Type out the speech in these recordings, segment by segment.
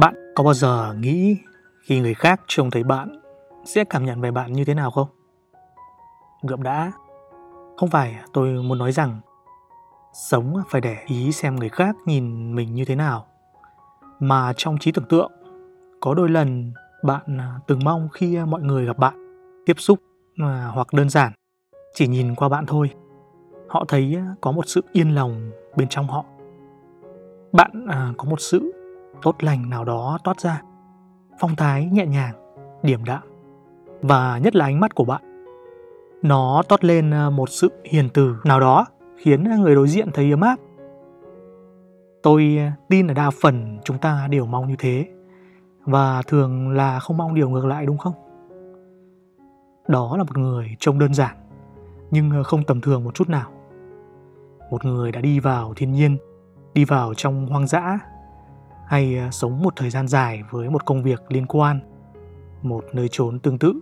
Bạn có bao giờ nghĩ khi người khác trông thấy bạn sẽ cảm nhận về bạn như thế nào không? Ngậm đã. Không phải tôi muốn nói rằng sống phải để ý xem người khác nhìn mình như thế nào. Mà trong trí tưởng tượng, có đôi lần bạn từng mong khi mọi người gặp bạn, tiếp xúc à, hoặc đơn giản chỉ nhìn qua bạn thôi, họ thấy có một sự yên lòng bên trong họ. Bạn à, có một sự tốt lành nào đó toát ra. Phong thái nhẹ nhàng, điềm đạm, và nhất là ánh mắt của bạn. Nó toát lên ờ, một sự hiền từ nào đó khiến người đối diện thấy ấm áp. Tôi ờ, tin là đa phần chúng ta đều mong như thế, và thường là không mong điều ngược lại, đúng không? Đó là một người trông đơn giản, nhưng ờ, không tầm thường một chút nào. Một người đã đi vào thiên nhiên, đi vào trong hoang dã hay ờ, sống một thời gian dài với một công việc liên quan, một nơi trốn tương tự?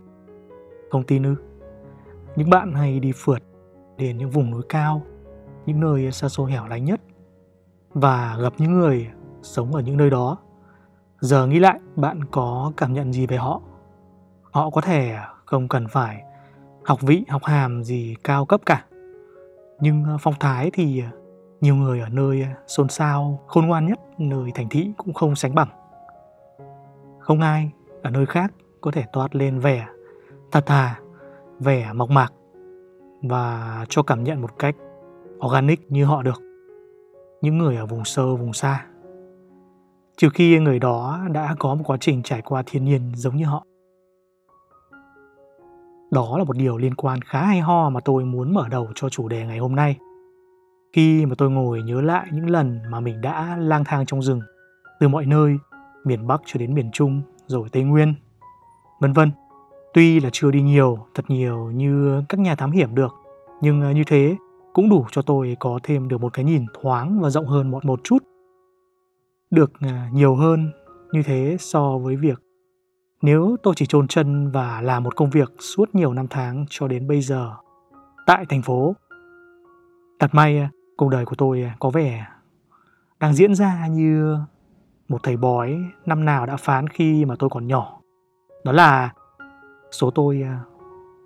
Không tin ư? Những bạn hay đi phượt đến những vùng núi cao, những nơi xa xôi hẻo lánh nhất và gặp những người sống ở những nơi đó, giờ nghĩ lại bạn có cảm nhận gì về họ? Họ có thể không cần phải học vị, học hàm gì cao cấp cả, nhưng ờ, phong thái thì ờ, nhiều người ở nơi ờ, xôn xao, khôn ngoan nhất nơi thành thị cũng không sánh bằng. Không ai ở nơi khác có thể toát lên vẻ thật thà, vẻ mộc mạc và cho cảm nhận một cách organic như họ được. Những người ở vùng sâu, vùng xa. Trừ khi người đó đã có một quá trình trải qua thiên nhiên giống như họ. Đó là một điều liên quan khá hay ho mà tôi muốn mở đầu cho chủ đề ngày hôm nay – khi mà tôi ngồi nhớ lại những lần mà mình đã lang thang trong rừng, từ mọi nơi, miền bắc cho đến miền trung, rồi tây nguyên, vân vân. Tuy là chưa đi nhiều, thật nhiều như các nhà thám hiểm được, nhưng à, như thế cũng đủ cho tôi có thêm được một cái nhìn thoáng và rộng hơn một một chút. Được à, nhiều hơn như thế so với việc nếu tôi chỉ chôn chân và làm một công việc suốt nhiều năm tháng cho đến bây giờ tại thành phố. Thật may à, Cuộc đời của tôi à, có vẻ đang diễn ra như một thầy bói năm nào đã phán khi mà tôi còn nhỏ. Đó là số tôi à,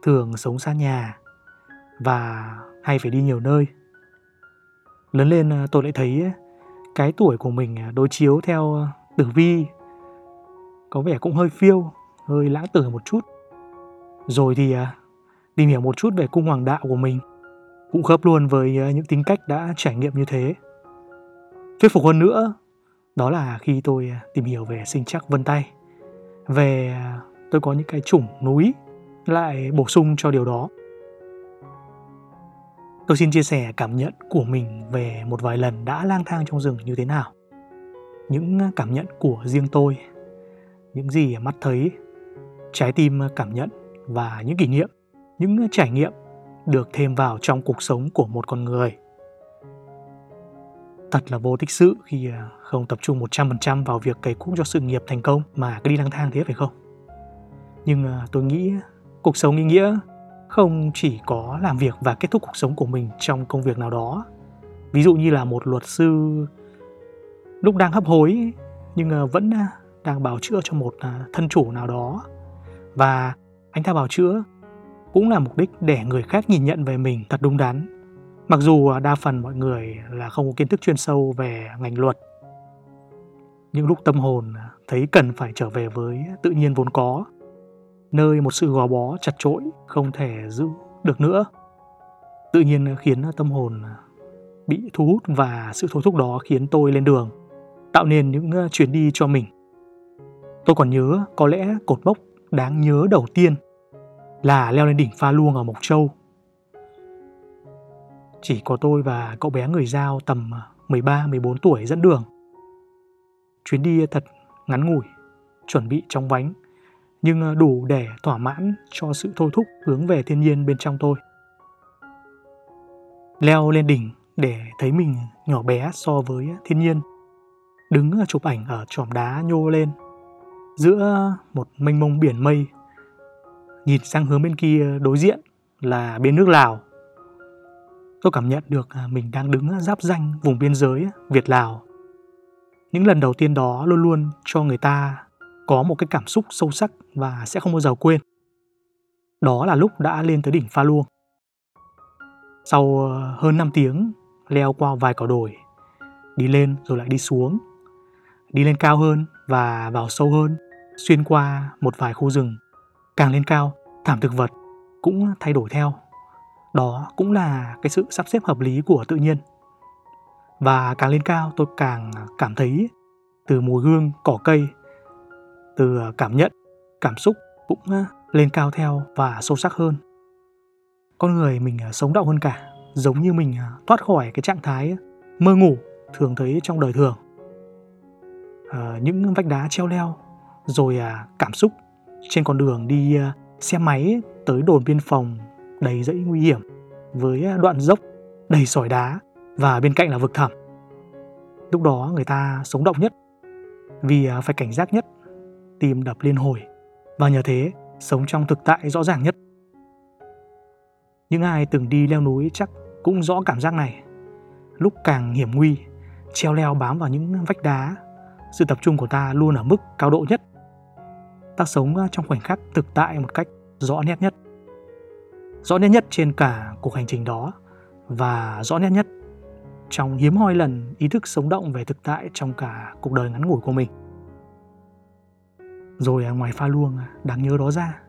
thường sống xa nhà và hay phải đi nhiều nơi. Lớn lên à, tôi lại thấy cái tuổi của mình đối chiếu theo tử vi có vẻ cũng hơi phiêu, hơi lãng tử một chút. Rồi thì tìm hiểu một chút về cung hoàng đạo của mình cũng khớp luôn với ờ, những tính cách đã trải nghiệm như thế. Thuyết phục hơn nữa, đó là khi tôi ờ, tìm hiểu về sinh chắc vân tay, về ờ, tôi có những cái chủng núi lại bổ sung cho điều đó. Tôi xin chia sẻ cảm nhận của mình về một vài lần đã lang thang trong rừng như thế nào. Những cảm nhận của riêng tôi, những gì mắt thấy, trái tim cảm nhận và những kỷ niệm, những trải nghiệm được thêm vào trong cuộc sống của một con người. Thật là vô tích sự khi à, không tập trung 100% vào việc cày cuốc cho sự nghiệp thành công mà cứ đi lang thang thế, phải không? Nhưng à, tôi nghĩ cuộc sống ý nghĩa không chỉ có làm việc và kết thúc cuộc sống của mình trong công việc nào đó. Ví dụ như là một luật sư lúc đang hấp hối nhưng à, vẫn đang bảo chữa cho một thân chủ nào đó và anh ta bảo chữa cũng là mục đích để người khác nhìn nhận về mình thật đúng đắn. Mặc dù đa phần mọi người là không có kiến thức chuyên sâu về ngành luật. những lúc tâm hồn thấy cần phải trở về với tự nhiên vốn có, nơi một sự gò bó chặt chội không thể giữ được nữa. Tự nhiên khiến tâm hồn bị thu hút và sự thôi thúc đó khiến tôi lên đường, tạo nên những chuyến đi cho mình. Tôi còn nhớ có lẽ cột mốc đáng nhớ đầu tiên là leo lên đỉnh pha luông ở Mộc Châu. Chỉ có tôi và cậu bé người giao tầm à, 13-14 tuổi dẫn đường. Chuyến đi thật ngắn ngủi, chuẩn bị trong vánh, nhưng à, đủ để thỏa mãn cho sự thôi thúc hướng về thiên nhiên bên trong tôi. Leo lên đỉnh để thấy mình nhỏ bé so với thiên nhiên. Đứng à, chụp ảnh ở tròm đá nhô lên, giữa một mênh mông biển mây nhìn sang hướng bên kia đối diện là bên nước Lào. Tôi cảm nhận được à, mình đang đứng giáp danh vùng biên giới Việt Lào. những lần đầu tiên đó luôn luôn cho người ta có một cái cảm xúc sâu sắc và sẽ không bao giờ quên. Đó là lúc đã lên tới đỉnh Pha Luông. Sau ờ, hơn 5 tiếng leo qua vài cỏ đồi, đi lên rồi lại đi xuống, đi lên cao hơn và vào sâu hơn, xuyên qua một vài khu rừng. Càng lên cao, thảm thực vật cũng thay đổi theo. Đó cũng là cái sự sắp xếp hợp lý của tự nhiên. Và càng lên cao tôi càng cảm thấy từ mùi hương cỏ cây, từ cảm nhận, cảm xúc cũng lên cao theo và sâu sắc hơn. Con người mình sống động hơn cả, giống như mình thoát khỏi cái trạng thái mơ ngủ thường thấy trong đời thường. À, những vách đá treo leo, rồi à, cảm xúc trên con đường đi à, xe máy tới đồn biên phòng đầy dãy nguy hiểm với à, đoạn dốc đầy sỏi đá và bên cạnh là vực thẳm. Lúc đó người ta sống động nhất vì à, phải cảnh giác nhất, tìm đập liên hồi và nhờ thế sống trong thực tại rõ ràng nhất. Những ai từng đi leo núi chắc cũng rõ cảm giác này. Lúc càng hiểm nguy, treo leo bám vào những vách đá, sự tập trung của ta luôn ở mức cao độ nhất. Ta sống trong khoảnh khắc thực tại một cách rõ nét nhất. Rõ nét nhất trên cả cuộc hành trình đó và rõ nét nhất trong hiếm hoi lần ý thức sống động về thực tại trong cả cuộc đời ngắn ngủi của mình. Rồi ngoài pha luông đáng nhớ đó ra,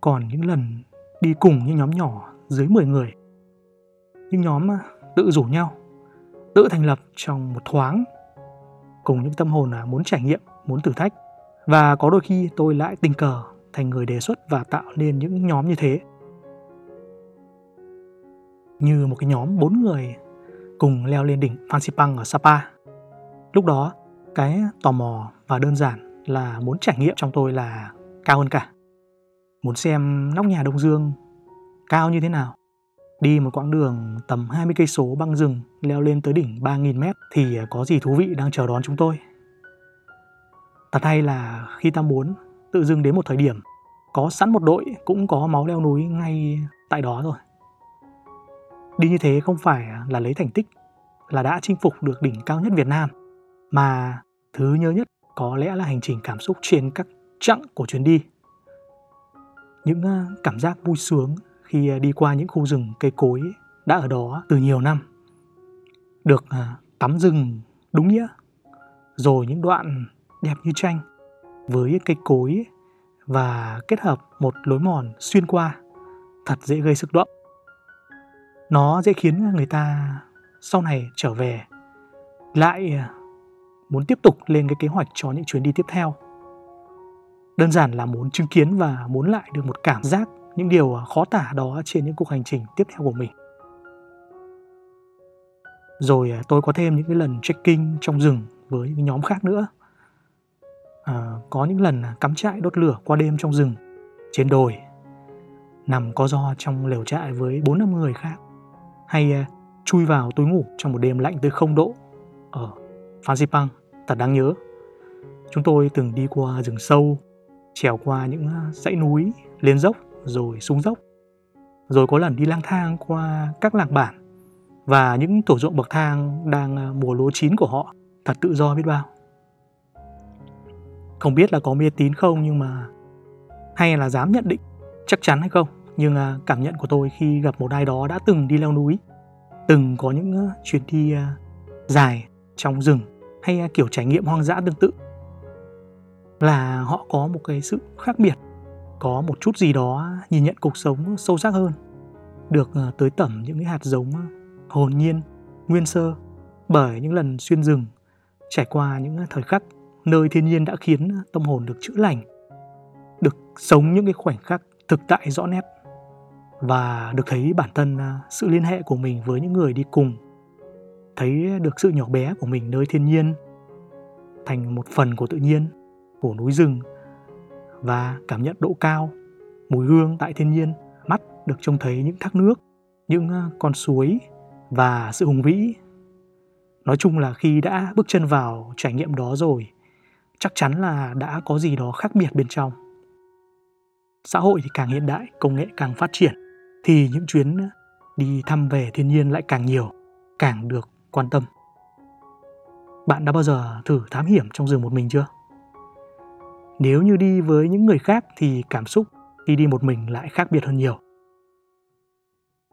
còn những lần đi cùng những nhóm nhỏ dưới 10 người. Những nhóm tự rủ nhau, tự thành lập trong một thoáng cùng những tâm hồn à, muốn trải nghiệm, muốn thử thách. Và có đôi khi tôi lại tình cờ thành người đề xuất và tạo nên những nhóm như thế. Như một cái nhóm bốn người cùng leo lên đỉnh Fansipan ở Sapa. Lúc đó, cái tò mò và đơn giản là muốn trải nghiệm trong tôi là cao hơn cả. Muốn xem nóc nhà Đông Dương cao như thế nào. Đi một quãng đường tầm 20 cây số băng rừng leo lên tới đỉnh 3000 mét thì có gì thú vị đang chờ đón chúng tôi. Thật hay là khi ta muốn tự dưng đến một thời điểm, có sẵn một đội cũng có máu leo núi ngay tại đó rồi. Đi như thế không phải là lấy thành tích là đã chinh phục được đỉnh cao nhất Việt Nam, mà thứ nhớ nhất có lẽ là hành trình cảm xúc trên các chặng của chuyến đi. Những ờ, cảm giác vui sướng khi ờ, đi qua những khu rừng cây cối đã ở đó từ nhiều năm. Được ờ, tắm rừng đúng nghĩa. Rồi những đoạn đẹp như tranh với cây cối và kết hợp một lối mòn xuyên qua, thật dễ gây sức động nó dễ khiến người ta sau này trở về lại à, muốn tiếp tục lên cái kế hoạch cho những chuyến đi tiếp theo. Đơn giản là muốn chứng kiến và muốn lại được một cảm giác, những điều à, khó tả đó trên những cuộc hành trình tiếp theo của mình. Rồi à, tôi có thêm những cái lần trekking trong rừng với những nhóm khác nữa à, có những lần cắm trại đốt lửa qua đêm trong rừng trên đồi nằm co do trong lều trại với bốn năm người khác hay à, chui vào túi ngủ trong một đêm lạnh tới không độ ở Phan Xipang thật đáng nhớ. Chúng tôi từng đi qua rừng sâu, trèo qua những à, dãy núi, lên dốc rồi xuống dốc. Rồi có lần đi lang thang qua các làng bản và những thổ ruộng bậc thang đang à, mùa lúa chín của họ thật tự do biết bao. Không biết là có mê tín không, nhưng mà hay là dám nhận định, chắc chắn hay không. Nhưng à, cảm nhận của tôi khi gặp một ai đó đã từng đi leo núi, từng có những chuyến đi à, dài trong rừng hay à, kiểu, trải nghiệm hoang dã tương tự, là họ có một cái sự khác biệt, có một chút gì đó nhìn nhận cuộc sống sâu sắc hơn, được ờ, tới tẩm những cái hạt giống hồn nhiên, nguyên sơ bởi những lần xuyên rừng, trải qua những thời khắc nơi thiên nhiên đã khiến tâm hồn được chữa lành, được sống những cái khoảnh khắc thực tại rõ nét. Và được thấy bản thân à, sự liên hệ của mình với những người đi cùng, thấy được sự nhỏ bé của mình nơi thiên nhiên thành một phần của tự nhiên, của núi rừng và cảm nhận độ cao, mùi hương tại thiên nhiên, mắt được trông thấy những thác nước, những à, con suối và sự hùng vĩ. Nói chung là khi đã bước chân vào trải nghiệm đó rồi chắc chắn là đã có gì đó khác biệt bên trong xã hội thì càng hiện đại công nghệ càng phát triển thì những chuyến đi thăm về thiên nhiên lại càng nhiều, càng được quan tâm. Bạn đã bao giờ thử thám hiểm trong rừng một mình chưa? Nếu như đi với những người khác thì cảm xúc khi đi một mình lại khác biệt hơn nhiều.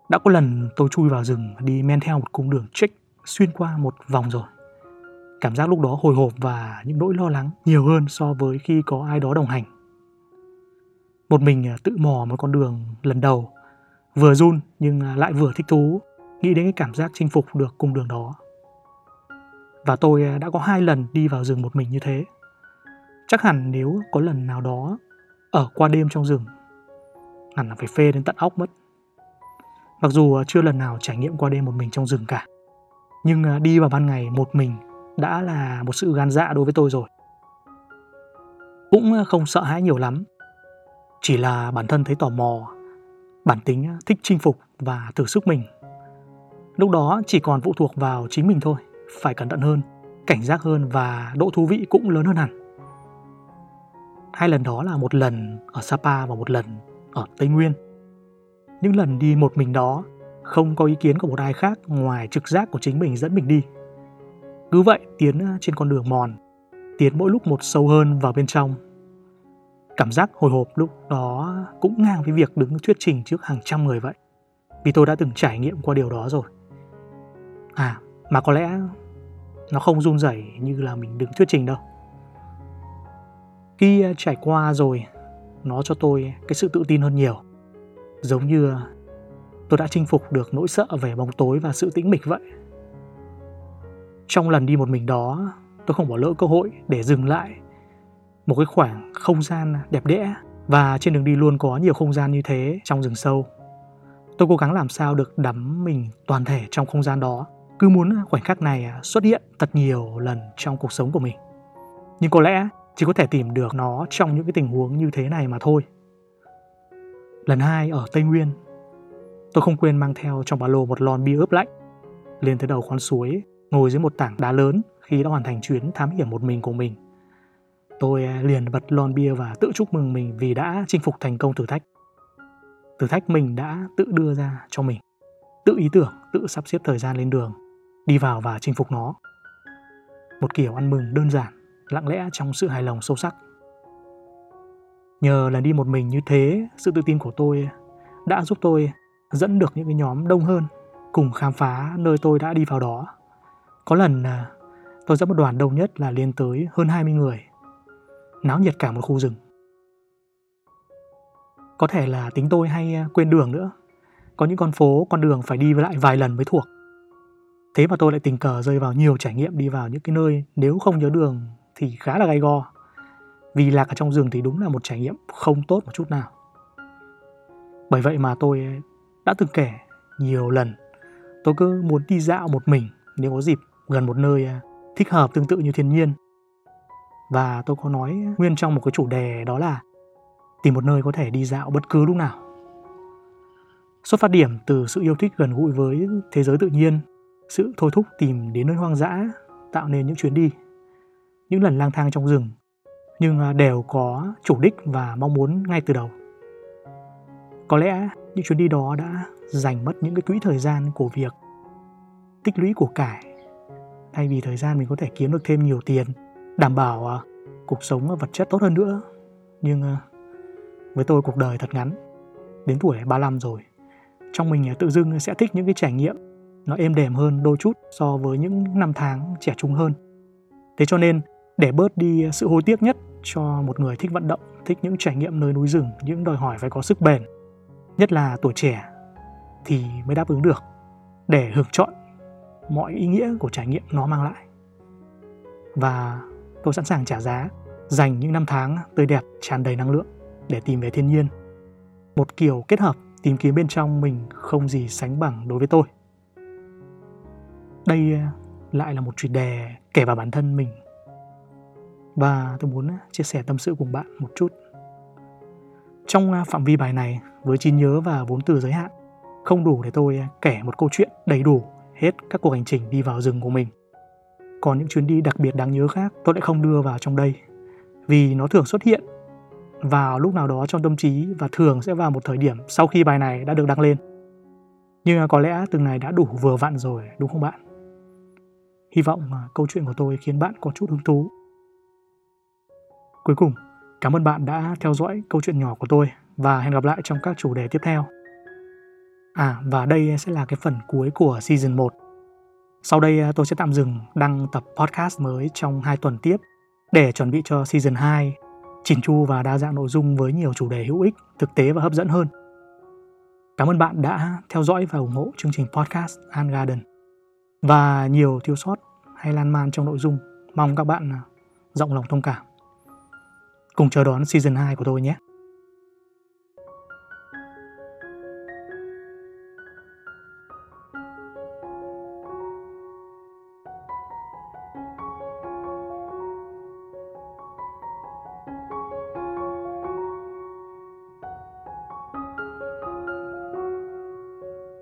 Đã có lần tôi chui vào rừng đi men theo một cung đường trek xuyên qua một vòng rồi. Cảm giác lúc đó hồi hộp và những nỗi lo lắng nhiều hơn so với khi có ai đó đồng hành. Một mình à, tự mò một con đường lần đầu, vừa run nhưng à, lại vừa thích thú, nghĩ đến cái cảm giác chinh phục được cung đường đó. Và tôi à, đã có hai lần đi vào rừng một mình như thế. Chắc hẳn nếu có lần nào đó ở qua đêm trong rừng, hẳn là phải phê đến tận óc mất. Mặc dù chưa lần nào trải nghiệm qua đêm một mình trong rừng cả, nhưng đi vào ban ngày một mình đã là một sự gan dạ đối với tôi rồi. Cũng ờ, không sợ hãi nhiều lắm, chỉ là bản thân thấy tò mò, bản tính ờ, thích chinh phục và thử sức mình. Lúc đó chỉ còn phụ thuộc vào chính mình thôi, phải cẩn thận hơn, cảnh giác hơn và độ thú vị cũng lớn hơn hẳn. Hai lần đó là một lần ở Sapa và một lần ở Tây Nguyên. Những lần đi một mình đó không có ý kiến của một ai khác ngoài trực giác của chính mình dẫn mình đi. Cứ vậy tiến ờ, trên con đường mòn, tiến mỗi lúc một sâu hơn vào bên trong. Cảm giác hồi hộp lúc đó cũng ngang với việc đứng thuyết trình trước hàng trăm người vậy. Vì tôi đã từng trải nghiệm qua điều đó rồi. À, mà có lẽ nó không run rẩy như là mình đứng thuyết trình đâu. Khi ờ, trải qua rồi, nó cho tôi cái sự tự tin hơn nhiều. Giống như ờ, tôi đã chinh phục được nỗi sợ về bóng tối và sự tĩnh mịch vậy. Trong lần đi một mình đó, tôi không bỏ lỡ cơ hội để dừng lại một cái khoảng không gian đẹp đẽ và trên đường đi luôn có nhiều không gian như thế trong rừng sâu. Tôi cố gắng làm sao được đắm mình toàn thể trong không gian đó, cứ muốn khoảnh khắc này xuất hiện thật nhiều lần trong cuộc sống của mình. Nhưng có lẽ chỉ có thể tìm được nó trong những cái tình huống như thế này mà thôi. Lần hai ở Tây Nguyên, tôi không quên mang theo trong ba lô một lon bia ướp lạnh. Lên tới đầu khoan suối, ngồi dưới một tảng đá lớn khi đã hoàn thành chuyến thám hiểm một mình của mình. Tôi à, liền bật lon bia và tự chúc mừng mình vì đã chinh phục thành công thử thách. Thử thách mình đã tự đưa ra cho mình. Tự ý tưởng, tự sắp xếp thời gian lên đường, đi vào và chinh phục nó. Một kiểu ăn mừng đơn giản, lặng lẽ trong sự hài lòng sâu sắc. Nhờ lần đi một mình như thế, sự tự tin của tôi đã giúp tôi dẫn được những cái nhóm đông hơn cùng khám phá nơi tôi đã đi vào đó có lần à, tôi dẫn một đoàn đông nhất là lên tới hơn 20 người. Náo nhiệt cả một khu rừng. Có thể là tính tôi hay à, quên đường nữa. Có những con phố, con đường phải đi lại vài lần mới thuộc. Thế mà tôi lại tình cờ rơi vào nhiều trải nghiệm đi vào những cái nơi nếu không nhớ đường thì khá là gay go. Vì lạc ở trong rừng thì đúng là một trải nghiệm không tốt một chút nào. Bởi vậy mà tôi à, đã từng kể nhiều lần tôi cứ muốn đi dạo một mình nếu có dịp gần một nơi à, thích hợp tương tự như thiên nhiên. Và tôi có nói nguyên trong một cái chủ đề đó là tìm một nơi có thể đi dạo bất cứ lúc nào. Xuất phát điểm từ sự yêu thích gần gũi với thế giới tự nhiên, sự thôi thúc tìm đến nơi hoang dã tạo nên những chuyến đi. Những lần lang thang trong rừng, nhưng à, đều có chủ đích và mong muốn ngay từ đầu. Có lẽ những chuyến đi đó đã dành mất những cái quỹ thời gian của việc tích lũy của cải thay vì thời gian mình có thể kiếm được thêm nhiều tiền đảm bảo uh, cuộc sống vật chất tốt hơn nữa. Nhưng uh, với tôi cuộc đời thật ngắn. Đến tuổi 35 rồi trong mình uh, tự dưng sẽ thích những cái trải nghiệm nó êm đềm hơn đôi chút so với những năm tháng trẻ trung hơn. Thế cho nên để bớt đi sự hối tiếc nhất cho một người thích vận động thích những trải nghiệm nơi núi rừng những đòi hỏi phải có sức bền nhất là tuổi trẻ thì mới đáp ứng được. Để hưởng chọn mọi ý nghĩa của trải nghiệm nó mang lại. Và tôi sẵn sàng trả giá, dành những năm tháng tươi đẹp, tràn đầy năng lượng để tìm về thiên nhiên. Một kiểu kết hợp tìm kiếm bên trong mình không gì sánh bằng đối với tôi. Đây à, lại là một chủ đề kể vào bản thân mình. Và tôi muốn chia sẻ tâm sự cùng bạn một chút. Trong à, phạm vi bài này, với trí nhớ và vốn từ giới hạn, không đủ để tôi à, kể một câu chuyện đầy đủ hết các cuộc hành trình đi vào rừng của mình. Còn những chuyến đi đặc biệt đáng nhớ khác tôi lại không đưa vào trong đây vì nó thường xuất hiện vào lúc nào đó trong tâm trí và thường sẽ vào một thời điểm sau khi bài này đã được đăng lên. Nhưng có lẽ từng này đã đủ vừa vặn rồi đúng không bạn? Hy vọng à, câu chuyện của tôi khiến bạn có chút hứng thú. Cuối cùng, cảm ơn bạn đã theo dõi câu chuyện nhỏ của tôi và hẹn gặp lại trong các chủ đề tiếp theo. À và đây sẽ là cái phần cuối của season 1. Sau đây à, tôi sẽ tạm dừng đăng tập podcast mới trong 2 tuần tiếp để chuẩn bị cho season 2 chỉn chu và đa dạng nội dung với nhiều chủ đề hữu ích, thực tế và hấp dẫn hơn. Cảm ơn bạn đã theo dõi và ủng hộ chương trình podcast An Garden. Và nhiều thiếu sót hay lan man trong nội dung, mong các bạn à, rộng lòng thông cảm. Cùng chờ đón season 2 của tôi nhé.